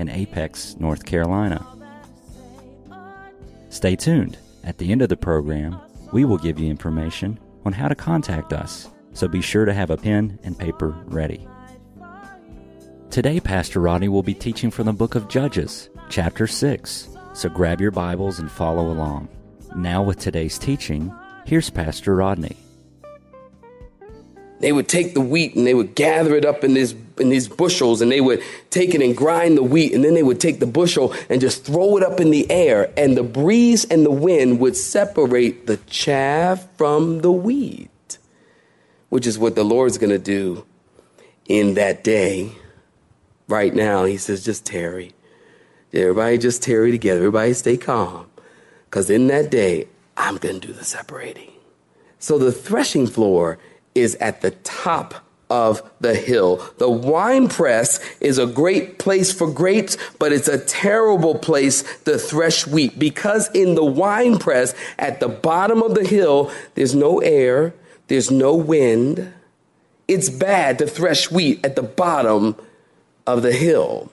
in Apex, North Carolina. Stay tuned. At the end of the program, we will give you information on how to contact us, so be sure to have a pen and paper ready. Today, Pastor Rodney will be teaching from the book of Judges, chapter 6, so grab your Bibles and follow along. Now, with today's teaching, here's Pastor Rodney. They would take the wheat and they would gather it up in these in these bushels and they would take it and grind the wheat and then they would take the bushel and just throw it up in the air and the breeze and the wind would separate the chaff from the wheat, which is what the Lord's going to do in that day. Right now, he says, just tarry. Everybody just tarry together. Everybody stay calm. Because in that day, I'm going to do the separating. So the threshing floor is at the top of the hill. The wine press is a great place for grapes, but it's a terrible place to thresh wheat because in the wine press at the bottom of the hill, there's no air, there's no wind. It's bad to thresh wheat at the bottom of the hill.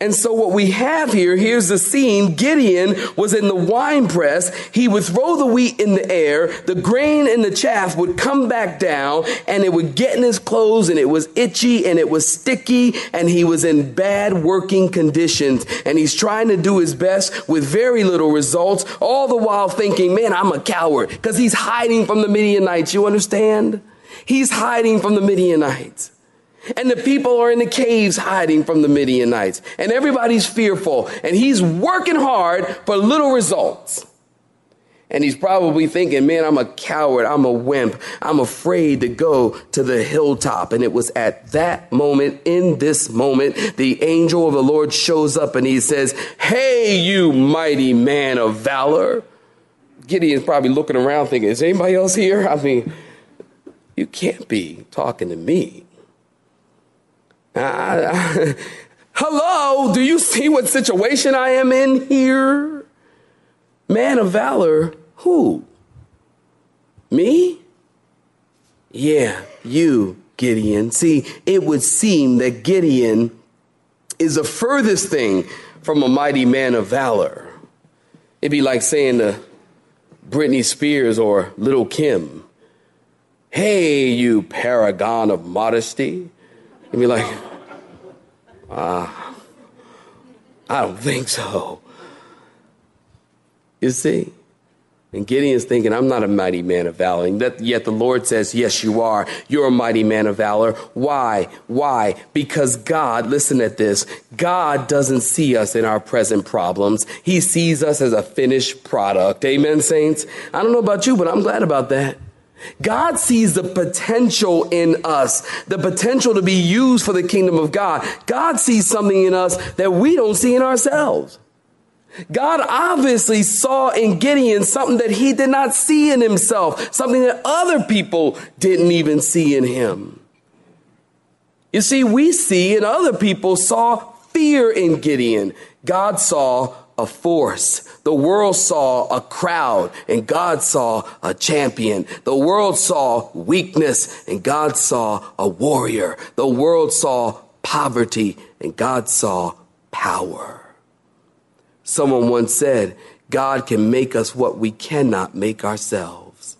And so what we have here, here's the scene. Gideon was in the wine press. He would throw the wheat in the air. The grain and the chaff would come back down and it would get in his clothes and it was itchy and it was sticky and he was in bad working conditions. And he's trying to do his best with very little results, all the while thinking, man, I'm a coward because he's hiding from the Midianites. You understand? He's hiding from the Midianites. And the people are in the caves hiding from the Midianites. And everybody's fearful. And he's working hard for little results. And he's probably thinking, man, I'm a coward. I'm a wimp. I'm afraid to go to the hilltop. And it was at that moment, in this moment, the angel of the Lord shows up and he says, Hey, you mighty man of valor. Gideon's probably looking around thinking, is anybody else here? I mean, you can't be talking to me. Hello, do you see what situation I am in here? Man of valor, who? Me? Yeah, you, Gideon. See, it would seem that Gideon is the furthest thing from a mighty man of valor. It'd be like saying to Britney Spears or Little Kim, Hey, you paragon of modesty. You'd be like, uh, I don't think so. You see? And Gideon's thinking, I'm not a mighty man of valor. And that, yet the Lord says, Yes, you are. You're a mighty man of valor. Why? Why? Because God, listen at this, God doesn't see us in our present problems. He sees us as a finished product. Amen, saints? I don't know about you, but I'm glad about that. God sees the potential in us, the potential to be used for the kingdom of God. God sees something in us that we don't see in ourselves. God obviously saw in Gideon something that he did not see in himself, something that other people didn't even see in him. You see, we see and other people saw fear in Gideon. God saw a force. The world saw a crowd and God saw a champion. The world saw weakness and God saw a warrior. The world saw poverty and God saw power. Someone once said, God can make us what we cannot make ourselves.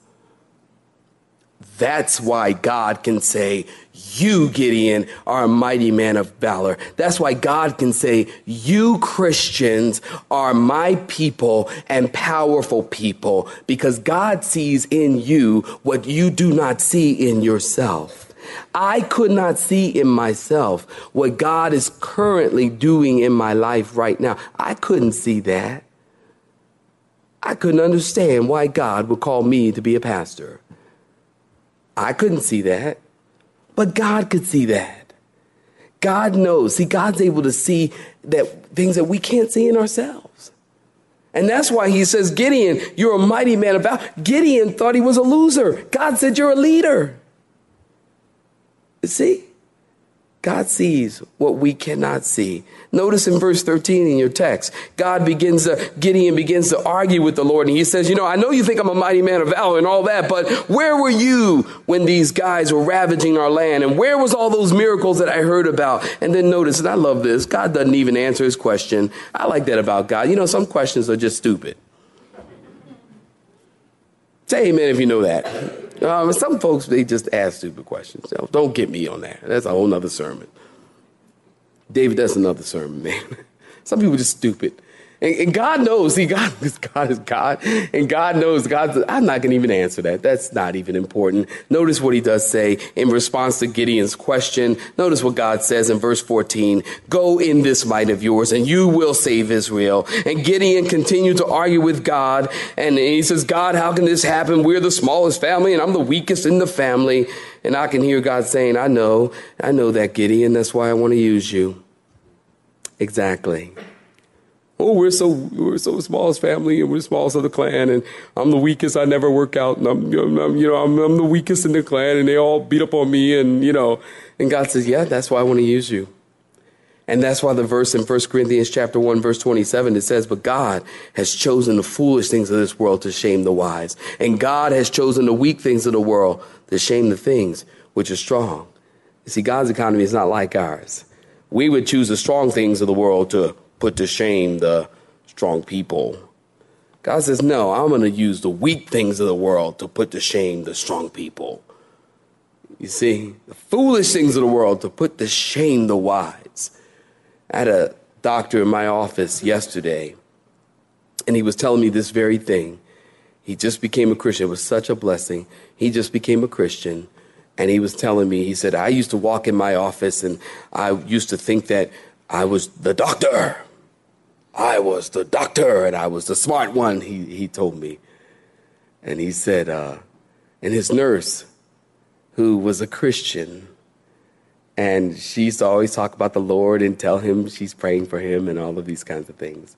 That's why God can say, you, Gideon, are a mighty man of valor. That's why God can say, You Christians are my people and powerful people because God sees in you what you do not see in yourself. I could not see in myself what God is currently doing in my life right now. I couldn't see that. I couldn't understand why God would call me to be a pastor. I couldn't see that. But God could see that. God knows. See, God's able to see that things that we can't see in ourselves. And that's why he says, Gideon, you're a mighty man about. Gideon thought he was a loser. God said, You're a leader. See? God sees what we cannot see. Notice in verse 13 in your text, God begins to, Gideon begins to argue with the Lord and he says, you know, I know you think I'm a mighty man of valor and all that, but where were you when these guys were ravaging our land? And where was all those miracles that I heard about? And then notice, and I love this, God doesn't even answer his question. I like that about God. You know, some questions are just stupid. Say amen if you know that. Um, some folks, they just ask stupid questions. Don't get me on that. That's a whole nother sermon. David, that's another sermon, man. Some people just stupid. And, and, God knows, see, God, God is God, and God knows, God, I'm not going to even answer that. That's not even important. Notice what he does say in response to Gideon's question. Notice what God says in verse 14 Go in this might of yours, and you will save Israel. And Gideon continued to argue with God, and he says, God, how can this happen? We're the smallest family, and I'm the weakest in the family. And I can hear God saying, I know, I know that, Gideon. That's why I want to use you. Exactly oh, we're so we're so smallest family and we're smallest of the clan and I'm the weakest. I never work out and I'm, I'm, you know I'm, I'm the weakest in the clan and they all beat up on me and you know and God says, yeah, that's why I want to use you. And that's why the verse in 1 Corinthians chapter 1 verse 27 it says, "But God has chosen the foolish things of this world to shame the wise, and God has chosen the weak things of the world to shame the things which are strong." You see, God's economy is not like ours. We would choose the strong things of the world to put to shame the strong people. God says, No, I'm going to use the weak things of the world to put to shame the strong people. You see, the foolish things of the world to put to shame the wise. I had a doctor in my office yesterday, and he was telling me this very thing. He just became a Christian. It was such a blessing. He just became a Christian. And he was telling me, he said, I used to walk in my office and I used to think that I was the doctor. I was the doctor and I was the smart one, he, he told me. And he said, uh, and his nurse, who was a Christian, and she used to always talk about the Lord and tell him she's praying for him and all of these kinds of things.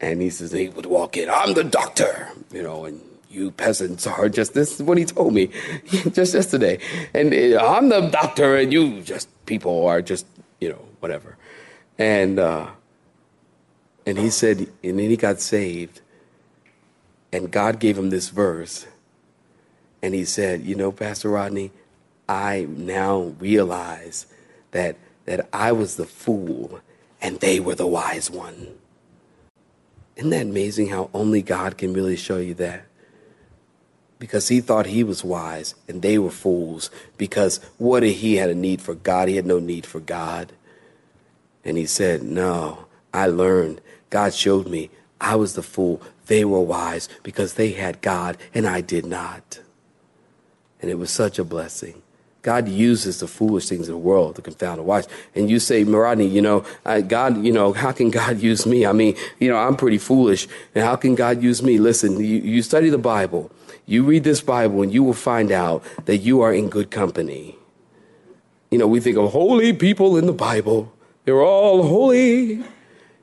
And he says he would walk in, I'm the doctor, you know, and you peasants are just, this is what he told me just yesterday. And I'm the doctor and you just, people are just, you know, whatever. And, uh, and he said, and then he got saved. And God gave him this verse. And he said, You know, Pastor Rodney, I now realize that, that I was the fool and they were the wise one. Isn't that amazing how only God can really show you that? Because he thought he was wise and they were fools. Because what if he had a need for God? He had no need for God. And he said, No, I learned God showed me I was the fool. They were wise because they had God and I did not. And it was such a blessing. God uses the foolish things of the world to confound the wise. And you say, Rodney, you know, I, God, you know, how can God use me? I mean, you know, I'm pretty foolish. And how can God use me? Listen, you, you study the Bible. You read this Bible and you will find out that you are in good company. You know, we think of holy people in the Bible. They're all holy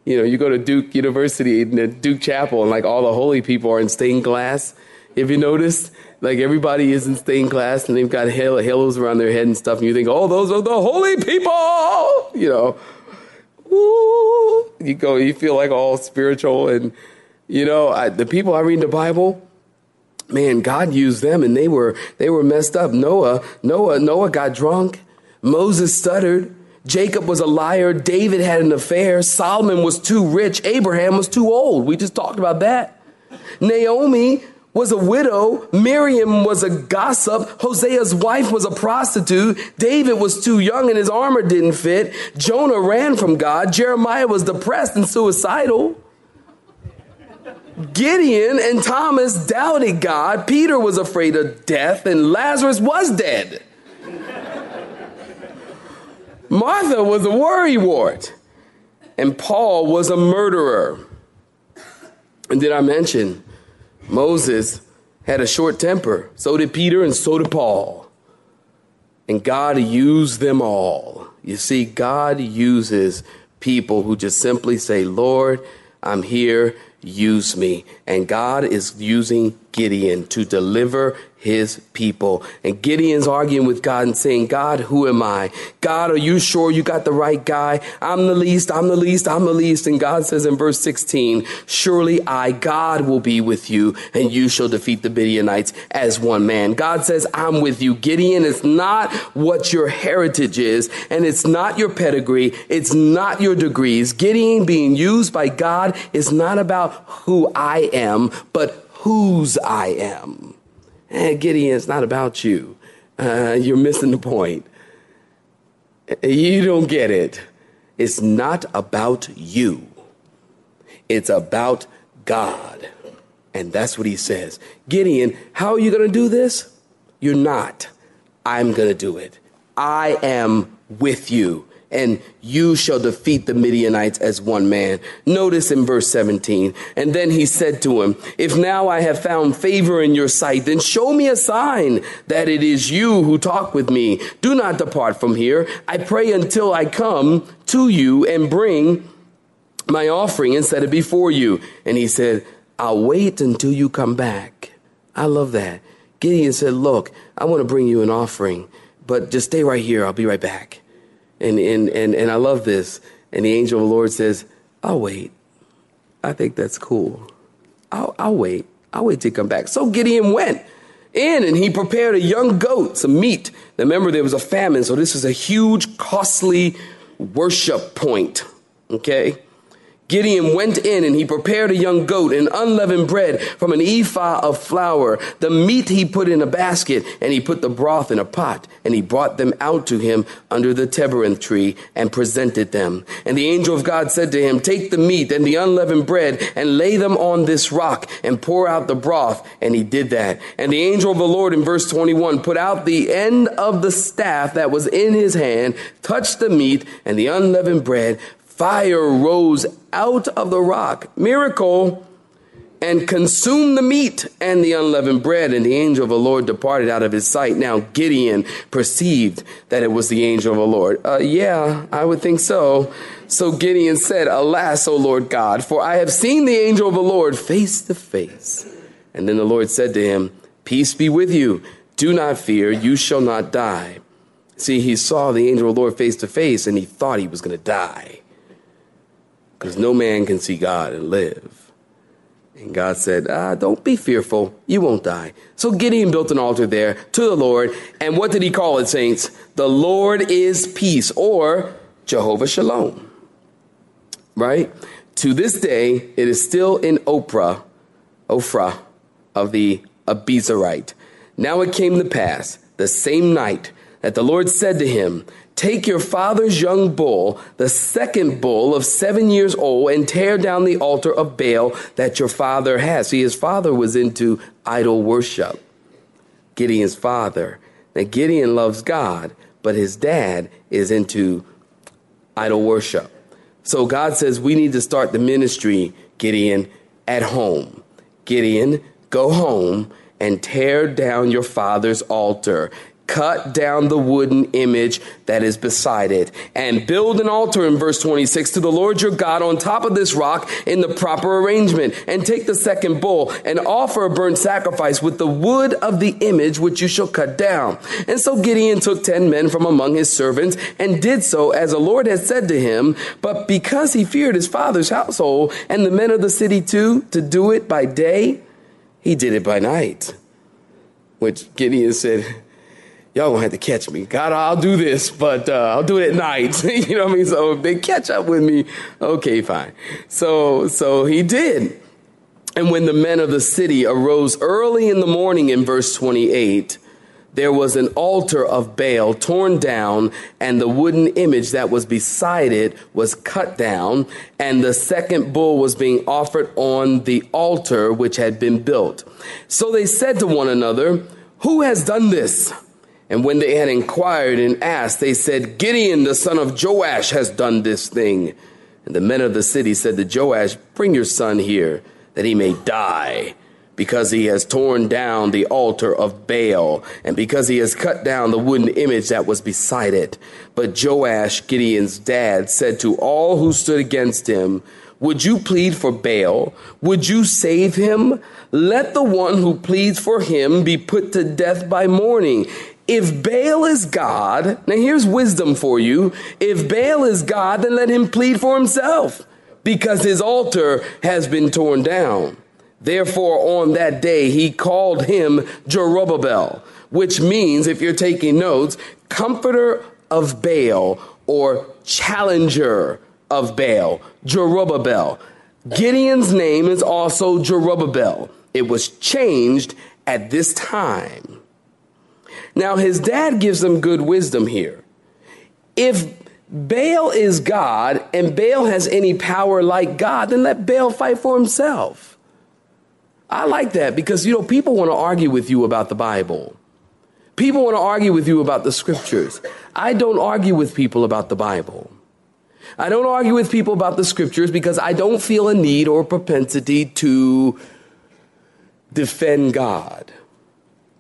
you know, you go to Duke University and Duke Chapel, and like all the holy people are in stained glass. Have you noticed? Like everybody is in stained glass, and they've got halos around their head and stuff. And you think, oh, those are the holy people. You know, you go, you feel like all spiritual, and you know, I, the people I read the Bible. Man, God used them, and they were they were messed up. Noah, Noah, Noah got drunk. Moses stuttered. Jacob was a liar. David had an affair. Solomon was too rich. Abraham was too old. We just talked about that. Naomi was a widow. Miriam was a gossip. Hosea's wife was a prostitute. David was too young and his armor didn't fit. Jonah ran from God. Jeremiah was depressed and suicidal. Gideon and Thomas doubted God. Peter was afraid of death and Lazarus was dead. Martha was a worrywart, and Paul was a murderer. And did I mention Moses had a short temper? So did Peter, and so did Paul. And God used them all. You see, God uses people who just simply say, Lord, I'm here, use me. And God is using Gideon to deliver his people. And Gideon's arguing with God and saying, God, who am I? God, are you sure you got the right guy? I'm the least, I'm the least, I'm the least. And God says in verse 16, surely I, God, will be with you and you shall defeat the Midianites as one man. God says, I'm with you. Gideon it's not what your heritage is and it's not your pedigree. It's not your degrees. Gideon being used by God is not about who I am, but whose I am. And Gideon, it's not about you. Uh, you're missing the point. You don't get it. It's not about you. It's about God. And that's what he says. Gideon, how are you going to do this? You're not. I'm going to do it. I am with you and you shall defeat the Midianites as one man. Notice in verse 17. And then he said to him, If now I have found favor in your sight, then show me a sign that it is you who talk with me. Do not depart from here. I pray until I come to you and bring my offering and set it before you. And he said, I'll wait until you come back. I love that. Gideon said, Look, I want to bring you an offering, but just stay right here. I'll be right back. And, and, and, and I love this. And the angel of the Lord says, I'll wait. I think that's cool. I'll, I'll wait. I'll wait you come back. So Gideon went in and he prepared a young goat, some meat. Now remember, there was a famine, so this was a huge, costly worship point. Okay? Gideon went in and he prepared a young goat and unleavened bread from an ephah of flour. The meat he put in a basket and he put the broth in a pot and he brought them out to him under the terebinth tree and presented them. And the angel of God said to him, take the meat and the unleavened bread and lay them on this rock and pour out the broth. And he did that. And the angel of the Lord in verse 21 put out the end of the staff that was in his hand, touched the meat and the unleavened bread, fire rose out of the rock. Miracle. And consumed the meat and the unleavened bread, and the angel of the Lord departed out of his sight. Now Gideon perceived that it was the angel of the Lord. Uh, yeah, I would think so. So Gideon said, Alas, O Lord God, for I have seen the angel of the Lord face to face. And then the Lord said to him, Peace be with you. Do not fear. You shall not die. See, he saw the angel of the Lord face to face, and he thought he was going to die because no man can see God and live. And God said, ah, Don't be fearful. You won't die. So Gideon built an altar there to the Lord. And what did he call it, saints? The Lord is peace, or Jehovah Shalom. Right? To this day, it is still in Ophrah, Ophrah of the Abiezrite. Now it came to pass the same night that the Lord said to him, Take your father's young bull, the second bull of seven years old, and tear down the altar of Baal that your father has. See, his father was into idol worship. Gideon's father. Now, Gideon loves God, but his dad is into idol worship. So God says we need to start the ministry, Gideon, at home. Gideon, go home and tear down your father's altar cut down the wooden image that is beside it and build an altar in verse 26 to the Lord your God on top of this rock in the proper arrangement and take the second bull and offer a burnt sacrifice with the wood of the image which you shall cut down. And so Gideon took 10 men from among his servants and did so as the Lord had said to him. But because he feared his father's household and the men of the city too to do it by day, he did it by night. Which Gideon said, y'all gonna have to catch me. God, I'll do this, but uh, I'll do it at night. you know what I mean? So if they catch up with me, okay, fine. So so he did. And when the men of the city arose early in the morning in verse 28, there was an altar of Baal torn down, and the wooden image that was beside it was cut down, and the second bull was being offered on the altar which had been built. So they said to one another, Who has done this? And when they had inquired and asked, they said, Gideon, the son of Joash, has done this thing. And the men of the city said to Joash, Bring your son here, that he may die, because he has torn down the altar of Baal and because he has cut down the wooden image that was beside it. But Joash, Gideon's dad, said to all who stood against him, Would you plead for Baal? Would you save him? Let the one who pleads for him be put to death by morning. If Baal is God, now here's wisdom for you. If Baal is God, then let him plead for himself because his altar has been torn down. Therefore, on that day, he called him Jerubbaal, which means, if you're taking notes, comforter of Baal or challenger of Baal, Jerubbaal. Gideon's name is also Jerubbaal. It was changed at this time. Now, his dad gives them good wisdom here. If Baal is God and Baal has any power like God, then let Baal fight for himself. I like that because, you know, people want to argue with you about the Bible. People want to argue with you about the scriptures. I don't argue with people about the Bible. I don't argue with people about the scriptures because I don't feel a need or propensity to defend God.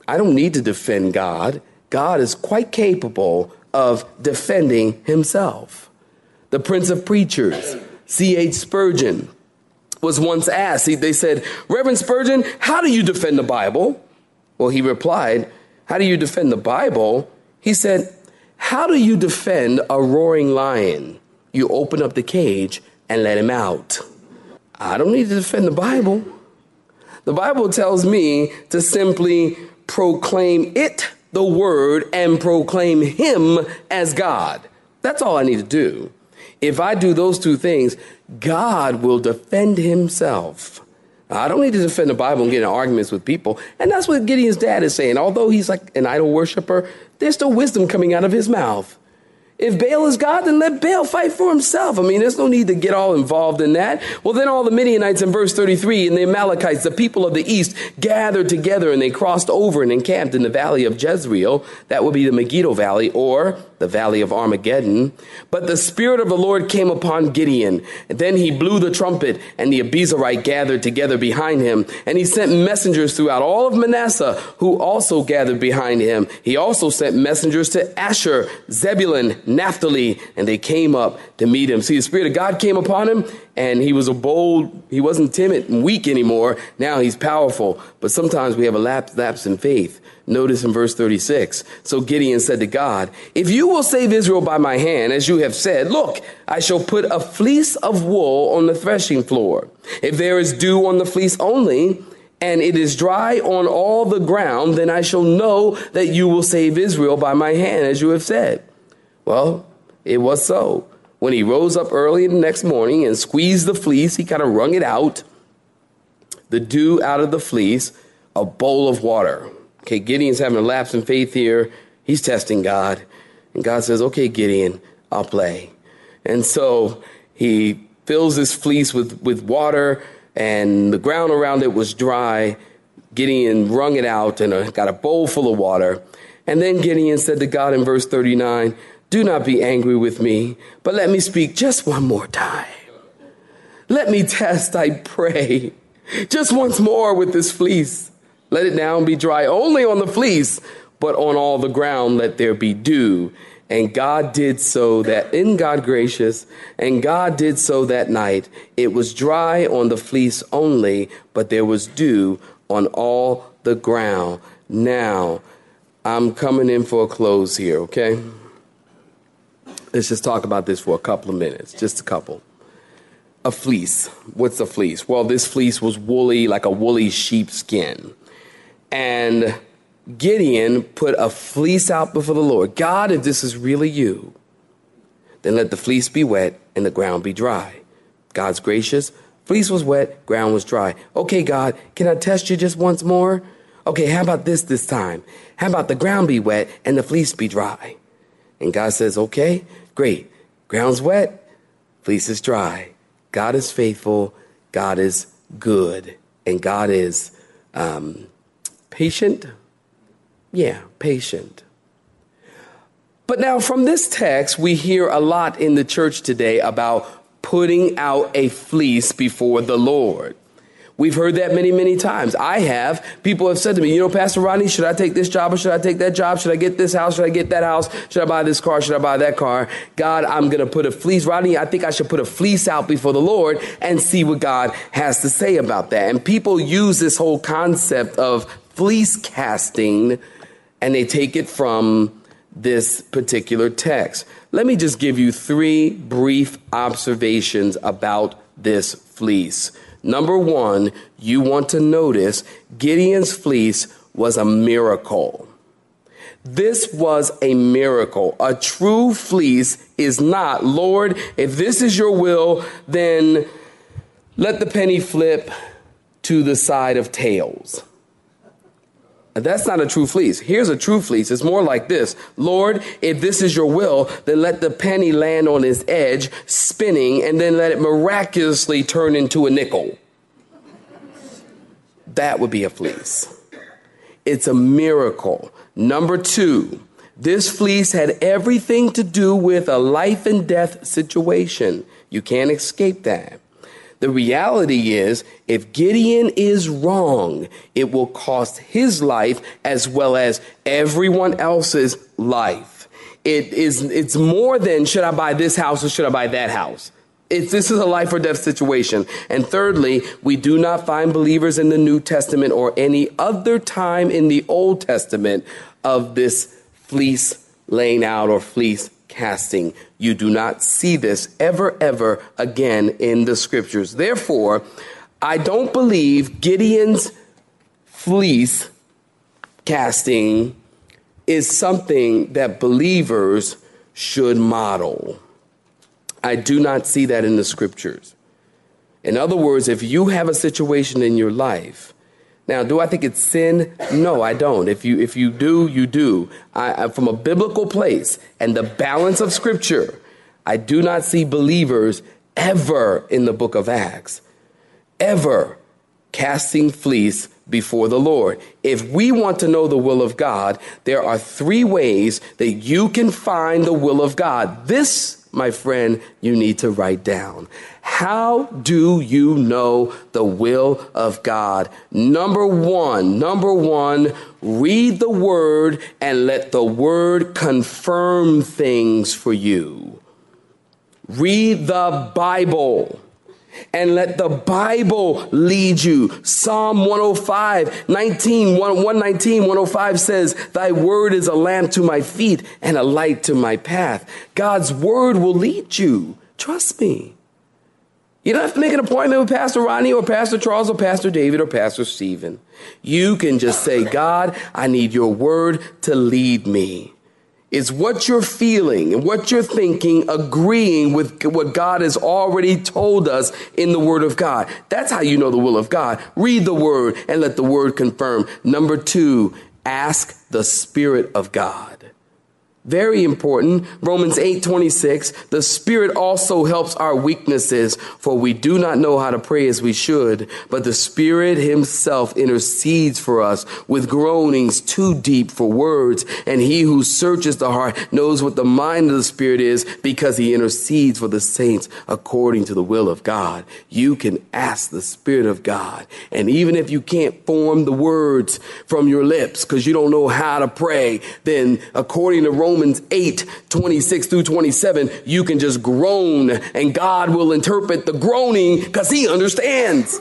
I don't need to defend God. God is quite capable of defending himself. The Prince of Preachers, C.H. Spurgeon, was once asked, they said, Reverend Spurgeon, how do you defend the Bible? Well, he replied, How do you defend the Bible? He said, How do you defend a roaring lion? You open up the cage and let him out. I don't need to defend the Bible. The Bible tells me to simply proclaim it, the word, and proclaim him as God. That's all I need to do. If I do those two things, God will defend himself. I don't need to defend the Bible and get in arguments with people. And that's what Gideon's dad is saying. Although he's like an idol worshiper, there's still wisdom coming out of his mouth. If Baal is God, then let Baal fight for himself. I mean, there's no need to get all involved in that. Well, then all the Midianites in verse 33 and the Amalekites, the people of the east, gathered together and they crossed over and encamped in the valley of Jezreel. That would be the Megiddo Valley or the valley of Armageddon. But the Spirit of the Lord came upon Gideon. Then he blew the trumpet and the Abiezrite gathered together behind him. And he sent messengers throughout all of Manasseh who also gathered behind him. He also sent messengers to Asher, Zebulun, Naphtali, and they came up to meet him. See, the Spirit of God came upon him, and he was a bold, he wasn't timid and weak anymore. Now he's powerful. But sometimes we have a lapse, lapse in faith. Notice in verse 36. So Gideon said to God, If you will save Israel by my hand, as you have said, look, I shall put a fleece of wool on the threshing floor. If there is dew on the fleece only, and it is dry on all the ground, then I shall know that you will save Israel by my hand, as you have said. Well, it was so. When he rose up early the next morning and squeezed the fleece, he kind of wrung it out, the dew out of the fleece, a bowl of water. Okay, Gideon's having a lapse in faith here. He's testing God. And God says, Okay, Gideon, I'll play. And so he fills this fleece with, with water, and the ground around it was dry. Gideon wrung it out and uh, got a bowl full of water. And then Gideon said to God in verse 39, do not be angry with me, but let me speak just one more time. Let me test, I pray, just once more with this fleece. Let it now be dry only on the fleece, but on all the ground let there be dew. And God did so that in God gracious, and God did so that night. It was dry on the fleece only, but there was dew on all the ground. Now, I'm coming in for a close here, okay? Let's just talk about this for a couple of minutes, just a couple. A fleece. What's a fleece? Well, this fleece was woolly, like a woolly sheepskin. And Gideon put a fleece out before the Lord. God, if this is really you, then let the fleece be wet and the ground be dry. God's gracious. Fleece was wet, ground was dry. Okay, God, can I test you just once more? Okay, how about this this time? How about the ground be wet and the fleece be dry? And God says, okay, Great. Ground's wet, fleece is dry. God is faithful, God is good, and God is um, patient. Yeah, patient. But now, from this text, we hear a lot in the church today about putting out a fleece before the Lord. We've heard that many, many times. I have. People have said to me, you know, Pastor Rodney, should I take this job or should I take that job? Should I get this house? Should I get that house? Should I buy this car? Should I buy that car? God, I'm going to put a fleece. Rodney, I think I should put a fleece out before the Lord and see what God has to say about that. And people use this whole concept of fleece casting and they take it from this particular text. Let me just give you three brief observations about this fleece. Number one, you want to notice Gideon's fleece was a miracle. This was a miracle. A true fleece is not, Lord, if this is your will, then let the penny flip to the side of tails. That's not a true fleece. Here's a true fleece. It's more like this Lord, if this is your will, then let the penny land on its edge, spinning, and then let it miraculously turn into a nickel. That would be a fleece. It's a miracle. Number two, this fleece had everything to do with a life and death situation. You can't escape that. The reality is, if Gideon is wrong, it will cost his life as well as everyone else's life. It is, it's more than should I buy this house or should I buy that house? It's, this is a life or death situation. And thirdly, we do not find believers in the New Testament or any other time in the Old Testament of this fleece laying out or fleece casting. You do not see this ever, ever again in the scriptures. Therefore, I don't believe Gideon's fleece casting is something that believers should model. I do not see that in the scriptures. In other words, if you have a situation in your life now, do I think it's sin? No, I don't. If you if you do, you do. I, from a biblical place and the balance of Scripture, I do not see believers ever in the book of Acts ever casting fleece before the Lord. If we want to know the will of God, there are three ways that you can find the will of God. This my friend, you need to write down. How do you know the will of God? Number one, number one, read the word and let the word confirm things for you. Read the Bible and let the Bible lead you. Psalm 105, 19, 119, 105 says, Thy word is a lamp to my feet and a light to my path. God's word will lead you. Trust me. You don't have to make an appointment with Pastor Ronnie or Pastor Charles or Pastor David or Pastor Stephen. You can just say, God, I need your word to lead me. Is what you're feeling and what you're thinking agreeing with what God has already told us in the Word of God? That's how you know the will of God. Read the Word and let the Word confirm. Number two, ask the Spirit of God. Very important. Romans 8 26. The Spirit also helps our weaknesses, for we do not know how to pray as we should, but the Spirit Himself intercedes for us with groanings too deep for words. And He who searches the heart knows what the mind of the Spirit is because He intercedes for the saints according to the will of God. You can ask the Spirit of God. And even if you can't form the words from your lips because you don't know how to pray, then according to Romans Romans 8, 26 through 27, you can just groan and God will interpret the groaning because he understands.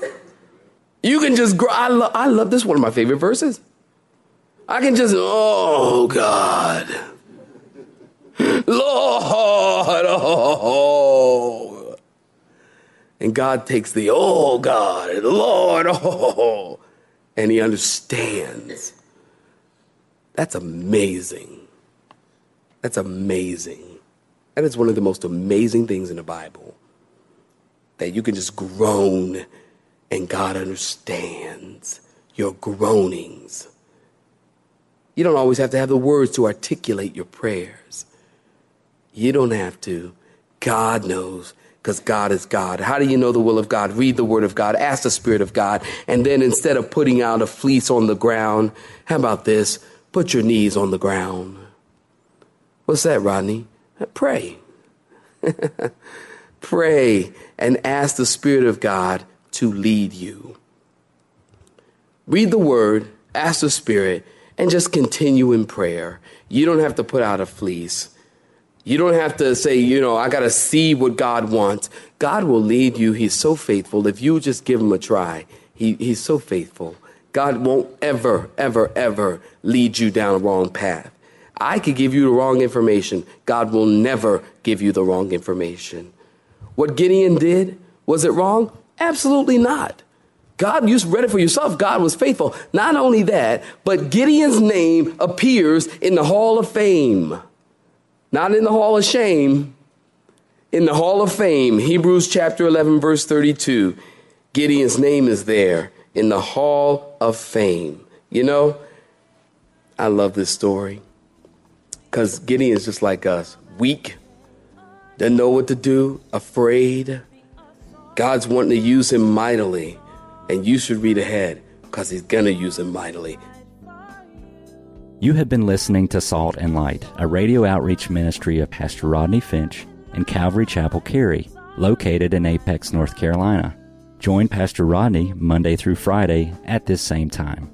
You can just, groan. I, lo- I love this one of my favorite verses. I can just, oh God. Lord, oh. And God takes the, oh God, and Lord, oh. And he understands. That's amazing. That's amazing. That is one of the most amazing things in the Bible. That you can just groan and God understands your groanings. You don't always have to have the words to articulate your prayers. You don't have to. God knows because God is God. How do you know the will of God? Read the word of God, ask the spirit of God, and then instead of putting out a fleece on the ground, how about this? Put your knees on the ground. What's that, Rodney? Pray. Pray and ask the Spirit of God to lead you. read the word, ask the Spirit, and just continue in prayer. You don't have to put out a fleece. You don't have to say, you know, I got to see what God wants. God will lead you. He's so faithful. If you just give him a try, he, he's so faithful. God won't ever, ever, ever lead you down a wrong path. I could give you the wrong information. God will never give you the wrong information. What Gideon did, was it wrong? Absolutely not. God, you read it for yourself. God was faithful. Not only that, but Gideon's name appears in the Hall of Fame. Not in the Hall of Shame, in the Hall of Fame. Hebrews chapter 11, verse 32. Gideon's name is there in the Hall of Fame. You know, I love this story because Gideon's just like us weak, doesn't know what to do, afraid. God's wanting to use him mightily, and you should read ahead because he's going to use him mightily. You have been listening to Salt and Light, a radio outreach ministry of Pastor Rodney Finch and Calvary Chapel Cary, located in Apex, North Carolina. Join Pastor Rodney Monday through Friday at this same time.